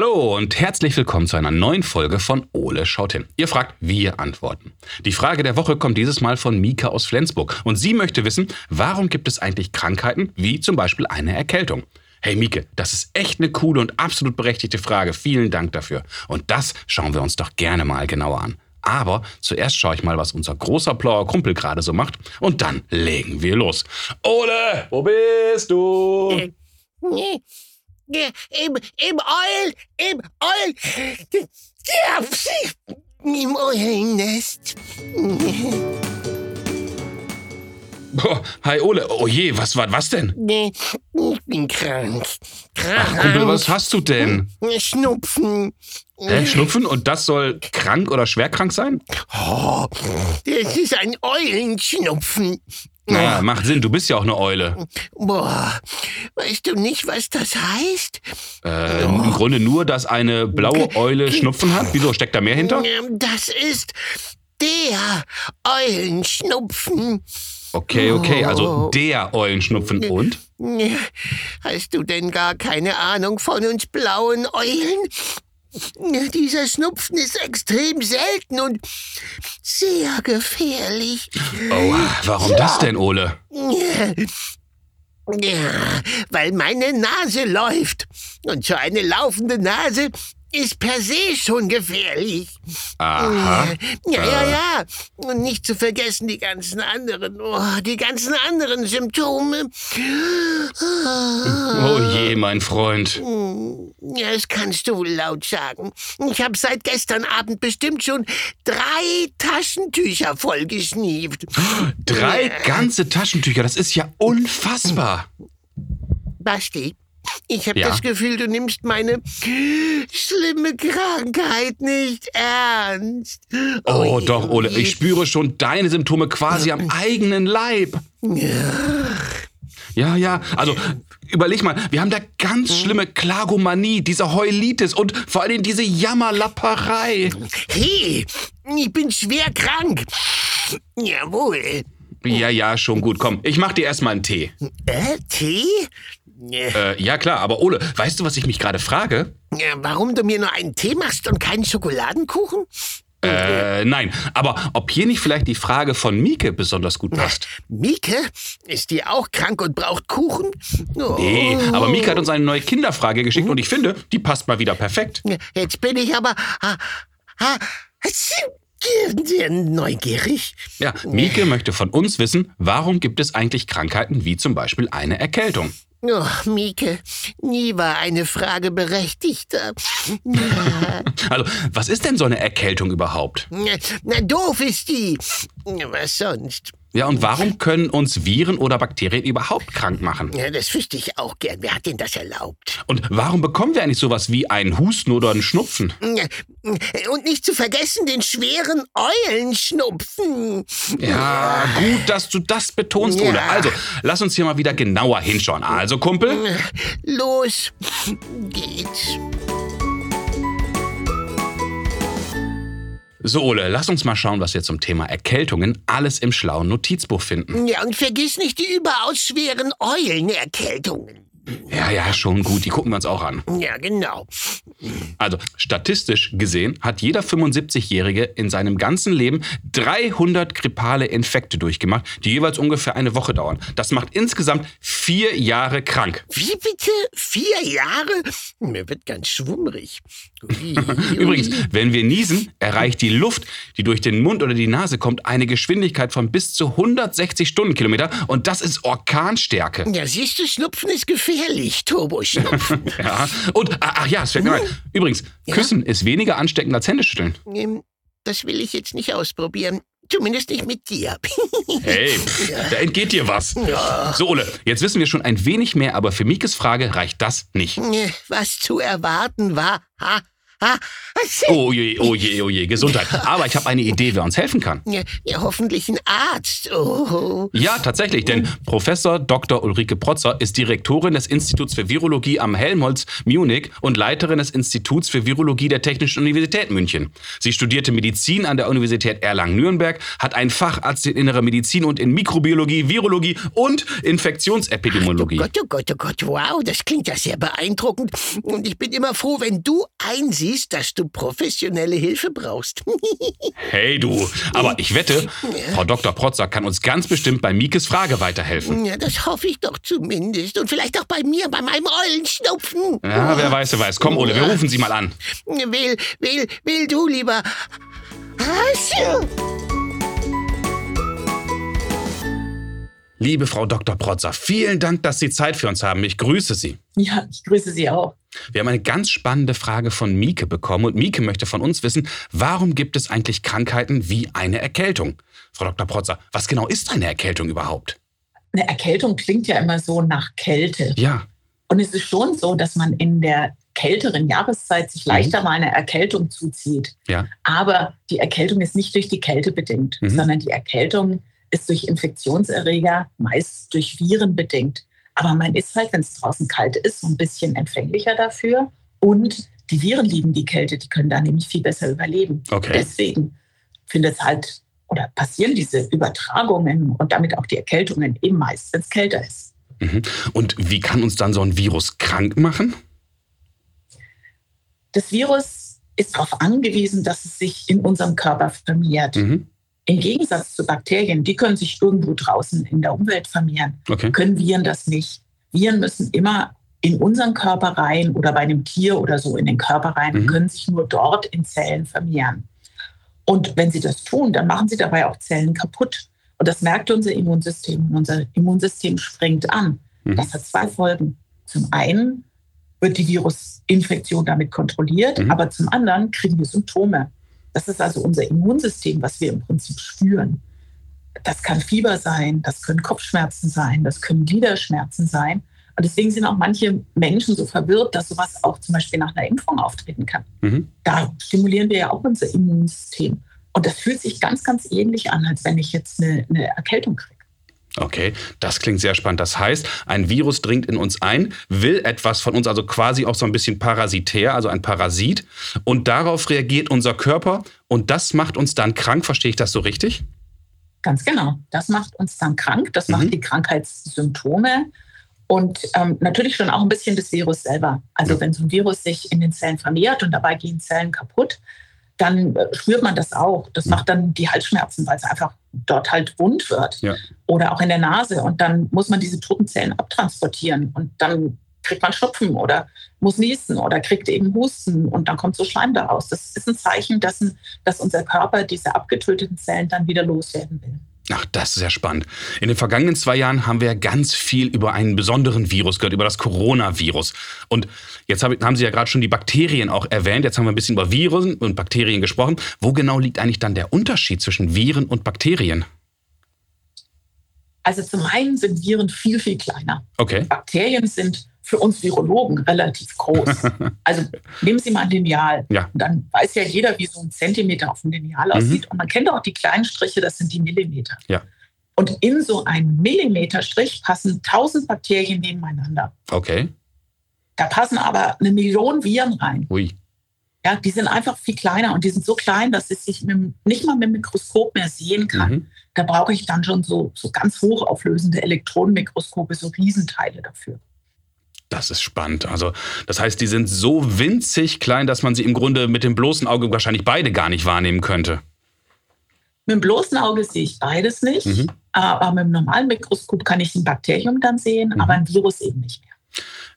Hallo und herzlich willkommen zu einer neuen Folge von Ole schaut hin. Ihr fragt, wir antworten. Die Frage der Woche kommt dieses Mal von Mika aus Flensburg und sie möchte wissen, warum gibt es eigentlich Krankheiten wie zum Beispiel eine Erkältung? Hey Mieke, das ist echt eine coole und absolut berechtigte Frage. Vielen Dank dafür. Und das schauen wir uns doch gerne mal genauer an. Aber zuerst schaue ich mal, was unser großer blauer Kumpel gerade so macht. Und dann legen wir los. Ole, wo bist du? Äh, nee. Im, im Eul, im Eul, ja, im Eulennest. Boah, hi Ole, oh je, was war was denn? Ich bin krank. Krank. Ach Kumpel, was hast du denn? Schnupfen. Hä, Schnupfen und das soll krank oder schwerkrank sein? Oh, das ist ein Eulenschnupfen. Naja, macht Sinn, du bist ja auch eine Eule. Boah, weißt du nicht, was das heißt? Äh, Im Grunde nur, dass eine blaue Eule Schnupfen hat. Wieso, steckt da mehr hinter? Das ist der Eulenschnupfen. Okay, okay, also der Eulenschnupfen und? Hast du denn gar keine Ahnung von uns blauen Eulen? Ja, Dieser Schnupfen ist extrem selten und sehr gefährlich. Oh, warum das denn, Ole? Ja, Ja, weil meine Nase läuft. Und so eine laufende Nase ist per se schon gefährlich. Aha. Ja, ja, ja. Und nicht zu vergessen die ganzen anderen, oh, die ganzen anderen Symptome. Oh je, mein Freund. Ja, das kannst du wohl laut sagen. Ich habe seit gestern Abend bestimmt schon drei Taschentücher voll geschnieft. Drei ganze Taschentücher, das ist ja unfassbar. Basti, ich habe Ja? das Gefühl, du nimmst meine schlimme Krankheit nicht ernst. Oh, je, doch, Ole, ich spüre schon deine Symptome quasi am eigenen Leib. Ja, ja, also überleg mal, wir haben da ganz schlimme Klagomanie, diese Heulitis und vor allem diese Jammerlapperei. Hey, ich bin schwer krank. Jawohl. Ja, ja, schon gut, komm, ich mach dir erstmal einen Tee. Äh, Tee? Ja, Äh, ja klar, aber Ole, weißt du, was ich mich gerade frage? ja, warum du mir nur einen Tee machst und keinen Schokoladenkuchen? Äh, nein, aber ob hier nicht vielleicht die Frage von Mieke besonders gut passt? Mieke? Ist die auch krank und braucht Kuchen? Oh. Nee, aber Mieke hat uns eine neue Kinderfrage geschickt und ich finde, die passt mal wieder perfekt. Jetzt bin ich aber ah, ah, sehr neugierig. Ja, Mieke möchte von uns wissen, warum gibt es eigentlich Krankheiten wie zum Beispiel eine Erkältung? Oh, Mieke, nie war eine Frage berechtigter. Na, Also, was ist denn so eine Erkältung überhaupt? na, doof ist die. Was sonst? Ja, und warum können uns Viren oder Bakterien überhaupt krank machen? Ja, das wüsste ich auch gern. Wer hat denn das erlaubt? Und warum bekommen wir eigentlich sowas wie einen Husten oder einen Schnupfen? Und nicht zu vergessen den schweren Eulenschnupfen. Ja, gut, dass du das betonst, Ja. Ole. Also, lass uns hier mal wieder genauer hinschauen. Also, Kumpel, Los geht's. So Ole, lass uns mal schauen, was wir zum Thema Erkältungen alles im schlauen Notizbuch finden. Ja, und vergiss nicht die überaus schweren Eulenerkältungen. Ja, ja, schon gut, die gucken wir uns auch an. Ja, genau. Also statistisch gesehen hat jeder 75-Jährige in seinem ganzen Leben 300 grippale Infekte durchgemacht, die jeweils ungefähr eine Woche dauern. Das macht insgesamt vier Jahre krank. Wie bitte? Vier Jahre? Mir wird ganz schwummrig. Übrigens, wenn wir niesen, erreicht die Luft, die durch den Mund oder die Nase kommt, eine Geschwindigkeit von bis zu 160 Stundenkilometer und das ist Orkanstärke. Ja, siehst du, Schnupfen ist gefährlich, Turboschnupfen. Ja. Und, ach ach ja, es fällt mir ein. Übrigens, Küssen ist weniger ansteckend als Händeschütteln. Das will ich jetzt nicht ausprobieren. Zumindest nicht mit dir. Hey, pff, da entgeht dir was. Ja. So, Ole, jetzt wissen wir schon ein wenig mehr, aber für Mikes Frage reicht das nicht. Was zu erwarten war, ha, Ah, Oh je, oh je, oh je, Gesundheit. Aber ich habe eine Idee, wer uns helfen kann. ja, ja, hoffentlich ein Arzt. Oh. Ja, tatsächlich, denn Professor Dr. Ulrike Protzer ist Direktorin des Instituts für Virologie am Helmholtz Munich und Leiterin des Instituts für Virologie der Technischen Universität München. Sie studierte Medizin an der Universität Erlangen-Nürnberg, hat einen Facharzt in Innere Medizin und in Mikrobiologie, Virologie und Infektionsepidemiologie. Oh Gott, oh Gott, oh Gott, wow, das klingt ja sehr beeindruckend. Und ich bin immer froh, wenn du einsiehst, dass du professionelle Hilfe brauchst. Hey du, aber ich wette, Frau Dr. Protzer kann uns ganz bestimmt bei Mikes Frage weiterhelfen. ja, das hoffe ich doch zumindest. Und vielleicht auch bei mir, bei meinem Eulenschnupfen. Ja, wer weiß, wer weiß. Komm, Ole, wir rufen sie mal an. Will, will, will du lieber. Achso. Liebe Frau Dr. Protzer, vielen Dank, dass Sie Zeit für uns haben. Ich grüße Sie. Ja, ich grüße Sie auch. Wir haben eine ganz spannende Frage von Mieke bekommen und Mieke möchte von uns wissen, warum gibt es eigentlich Krankheiten wie eine Erkältung? Frau Dr. Protzer, was genau ist eine Erkältung überhaupt? Eine Erkältung klingt ja immer so nach Kälte. Ja, Und es ist schon so, dass man in der kälteren Jahreszeit sich leichter mal eine Erkältung zuzieht. ja. Aber die Erkältung ist nicht durch die Kälte bedingt, Mhm. sondern die Erkältung ist durch Infektionserreger, meist durch Viren bedingt. Aber man ist halt, wenn es draußen kalt ist, so ein bisschen empfänglicher dafür. Und die Viren lieben die Kälte, die können da nämlich viel besser überleben. Okay. Deswegen findet es halt oder passieren diese Übertragungen und damit auch die Erkältungen eben meist, wenn es kälter ist. Mhm. Und wie kann uns dann so ein Virus krank machen? Das Virus ist darauf angewiesen, dass es sich in unserem Körper vermehrt. Mhm. Im Gegensatz zu Bakterien, die können sich irgendwo draußen in der Umwelt vermehren, Okay. können Viren das nicht. Viren müssen immer in unseren Körper rein oder bei einem Tier oder so in den Körper rein und Mhm. können sich nur dort in Zellen vermehren. Und wenn sie das tun, dann machen sie dabei auch Zellen kaputt. Und das merkt unser Immunsystem. Und unser Immunsystem springt an. Mhm. Das hat zwei Folgen. Zum einen wird die Virusinfektion damit kontrolliert, Mhm. aber zum anderen kriegen wir Symptome. Das ist also unser Immunsystem, was wir im Prinzip spüren. Das kann Fieber sein, das können Kopfschmerzen sein, das können Gliederschmerzen sein. Und deswegen sind auch manche Menschen so verwirrt, dass sowas auch zum Beispiel nach einer Impfung auftreten kann. Mhm. Da stimulieren wir ja auch unser Immunsystem. Und das fühlt sich ganz, ganz ähnlich an, als wenn ich jetzt eine, eine Erkältung kriege. Okay, das klingt sehr spannend. Das heißt, ein Virus dringt in uns ein, will etwas von uns, also quasi auch so ein bisschen parasitär, also ein Parasit. Und darauf reagiert unser Körper und das macht uns dann krank. Verstehe ich das so richtig? Ganz genau. Das macht uns dann krank. Das Mhm. macht die Krankheitssymptome und ähm, natürlich schon auch ein bisschen das Virus selber. Also Ja. wenn so ein Virus sich in den Zellen vermehrt und dabei gehen Zellen kaputt, dann äh, spürt man das auch. Das macht dann die Halsschmerzen, weil es einfach dort halt wund wird. Ja. Oder auch in der Nase. Und dann muss man diese toten Zellen abtransportieren. Und dann kriegt man Schnupfen oder muss niesen oder kriegt eben Husten und dann kommt so Schleim daraus. Das ist ein Zeichen, dass, dass unser Körper diese abgetöteten Zellen dann wieder loswerden will. Ach, das ist ja spannend. In den vergangenen zwei Jahren haben wir ja ganz viel über einen besonderen Virus gehört, über das Coronavirus. Und jetzt hab- haben Sie ja gerade schon die Bakterien auch erwähnt. Jetzt haben wir ein bisschen über Viren und Bakterien gesprochen. Wo genau liegt eigentlich dann der Unterschied zwischen Viren und Bakterien? Also zum einen sind Viren viel, viel kleiner. Okay. Bakterien sind für uns Virologen relativ groß. Also nehmen Sie mal ein Lineal. Ja. Und dann weiß ja jeder, wie so ein Zentimeter auf dem Lineal Mhm. aussieht. Und man kennt auch die kleinen Striche, das sind die Millimeter. Ja. Und in so einen Millimeterstrich passen 1000 Bakterien nebeneinander. Okay. Da passen aber eine Million Viren rein. Ui. Ja, die sind einfach viel kleiner und die sind so klein, dass es sich mit, nicht mal mit dem Mikroskop mehr sehen kann. Mhm. Da brauche ich dann schon so, so ganz hochauflösende Elektronenmikroskope, so Riesenteile dafür. Das ist spannend. Also, das heißt, die sind so winzig klein, dass man sie im Grunde mit dem bloßen Auge wahrscheinlich beide gar nicht wahrnehmen könnte. Mit dem bloßen Auge sehe ich beides nicht, Mhm. aber mit dem normalen Mikroskop kann ich ein Bakterium dann sehen, Mhm. aber ein Virus eben nicht mehr.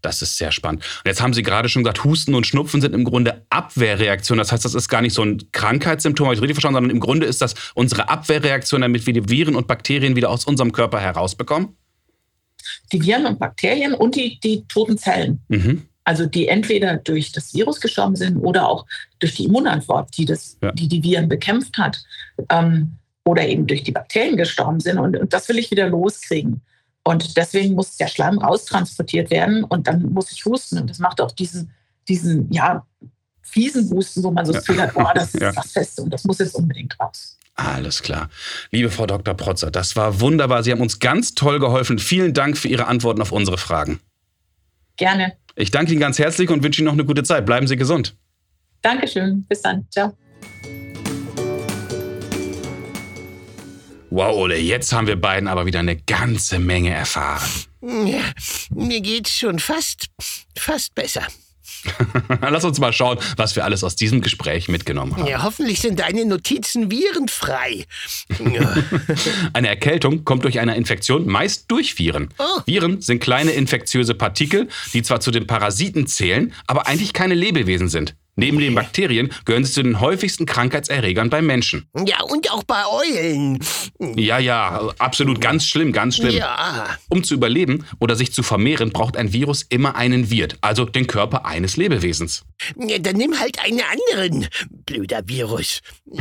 Das ist sehr spannend. Und jetzt haben Sie gerade schon gesagt, Husten und Schnupfen sind im Grunde Abwehrreaktionen. Das heißt, das ist gar nicht so ein Krankheitssymptom, habe ich richtig verstanden, sondern im Grunde ist das unsere Abwehrreaktion, damit wir die Viren und Bakterien wieder aus unserem Körper herausbekommen. Die Viren und Bakterien und die, die toten Zellen, Mhm. also die entweder durch das Virus gestorben sind oder auch durch die Immunantwort, die das, Ja. die, die Viren bekämpft hat, ähm, oder eben durch die Bakterien gestorben sind. Und, und das will ich wieder loskriegen. Und deswegen muss der Schleim raustransportiert werden und dann muss ich husten. Und das macht auch diesen, diesen ja, fiesen Husten, wo man so das Gefühl hat, boah, das ist Ja. was Festes und das muss jetzt unbedingt raus. Alles klar. Liebe Frau Dr. Protzer, das war wunderbar. Sie haben uns ganz toll geholfen. Vielen Dank für Ihre Antworten auf unsere Fragen. Gerne. Ich danke Ihnen ganz herzlich und wünsche Ihnen noch eine gute Zeit. Bleiben Sie gesund. Dankeschön. Bis dann. Ciao. Wow, Ole, jetzt haben wir beiden aber wieder eine ganze Menge erfahren. Ja, mir geht's schon fast, fast besser. Lass uns mal schauen, was wir alles aus diesem Gespräch mitgenommen haben. Ja, hoffentlich sind deine Notizen virenfrei. Eine Erkältung kommt durch eine Infektion meist durch Viren. Oh. Viren sind kleine infektiöse Partikel, die zwar zu den Parasiten zählen, aber eigentlich keine Lebewesen sind. Neben den Bakterien gehören sie zu den häufigsten Krankheitserregern bei Menschen. ja, und auch bei Eulen. Ja, ja, absolut ganz schlimm, ganz schlimm. Ja. Um zu überleben oder sich zu vermehren, braucht ein Virus immer einen Wirt, also den Körper eines Lebewesens. Dann nimm halt einen anderen, blöder Virus.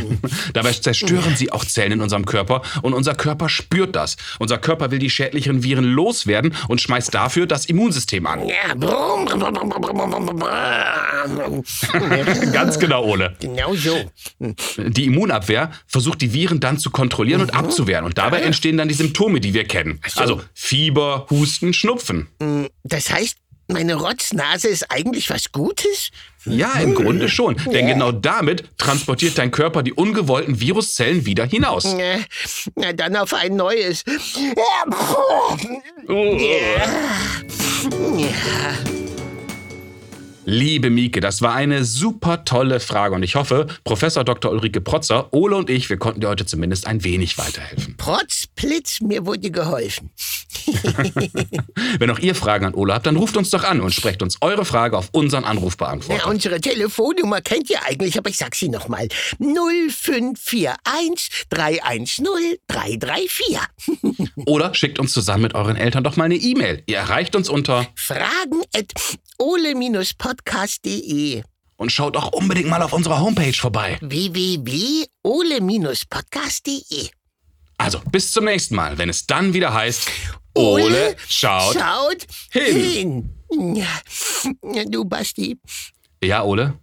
Dabei zerstören sie auch Zellen in unserem Körper und unser Körper spürt das. Unser Körper will die schädlichen Viren loswerden und schmeißt dafür das Immunsystem an. Ja, brumm, brumm, brumm. Ganz genau, Ole. Genau so. Die Immunabwehr versucht die Viren dann zu kontrollieren und abzuwehren. Und dabei entstehen dann die Symptome, die wir kennen. so. Also Fieber, Husten, Schnupfen. Das heißt, meine Rotznase ist eigentlich was Gutes? Ja, im Grunde schon. Denn genau damit transportiert dein Körper die ungewollten Viruszellen wieder hinaus. Na, dann auf ein neues. Liebe Mieke, das war eine super tolle Frage und ich hoffe, Professor Dr. Ulrike Protzer, Ole und ich, wir konnten dir heute zumindest ein wenig weiterhelfen. Protzblitz, mir wurde geholfen. Wenn auch ihr Fragen an Ole habt, dann ruft uns doch an und sprecht uns eure Frage auf unseren Anrufbeantworter. Ja, unsere Telefonnummer kennt ihr eigentlich, aber ich sag sie nochmal. 0541 310 334. Oder schickt uns zusammen mit euren Eltern doch mal eine E-Mail. Ihr erreicht uns unter Fragen at ole-podcast.de und schaut auch unbedingt mal auf unserer Homepage vorbei. www.ole-podcast.de Also, bis zum nächsten Mal, wenn es dann wieder heißt, Ole schaut. schaut hin. hin. Du Basti, Ja, Ole?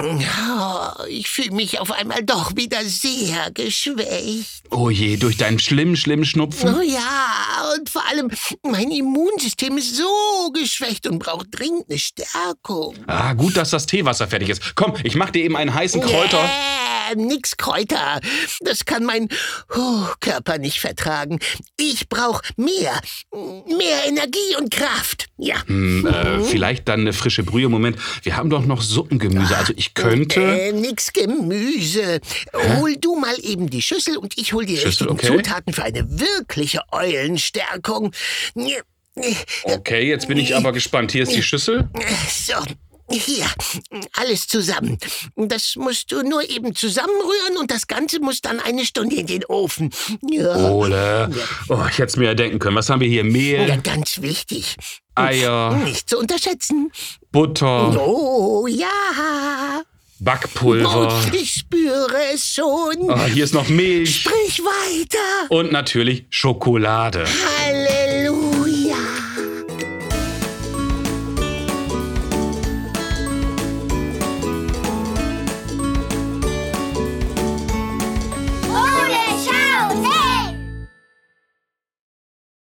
oh, ich fühle mich auf einmal doch wieder sehr geschwächt. Oh je, durch deinen schlimmen, schlimmen Schnupfen? Oh ja, und vor allem, mein Immunsystem ist so geschwächt und braucht dringend eine Stärkung. Ah, gut, dass das Teewasser fertig ist. Komm, ich mach dir eben einen heißen Kräuter. Äh, nix Kräuter. Das kann mein oh, Körper nicht vertragen. Ich brauche mehr. Mehr Energie und Kraft. Ja. Hm, äh, vielleicht dann eine frische Brühe. Moment, wir haben doch noch Suppengemüse. Also ich könnte... Äh, nix Gemüse. Hol du mal eben die Schüssel und ich hol die Schüssel, richtigen okay. Zutaten für eine wirkliche Eulenstärkung. Okay, jetzt bin ich aber gespannt. Hier ist die Schüssel. So, hier, alles zusammen. Das musst du nur eben zusammenrühren und das Ganze muss dann eine Stunde in den Ofen. Ja, Ole. Oh, ich hätte es mir ja denken können. Was haben wir hier? ja Mehl, ganz wichtig. Eier, Nicht zu unterschätzen. Butter, Oh ja. Backpulver. Oh, ich spüre es schon. Oh, hier ist noch Milch. Sprich weiter. Und natürlich Schokolade.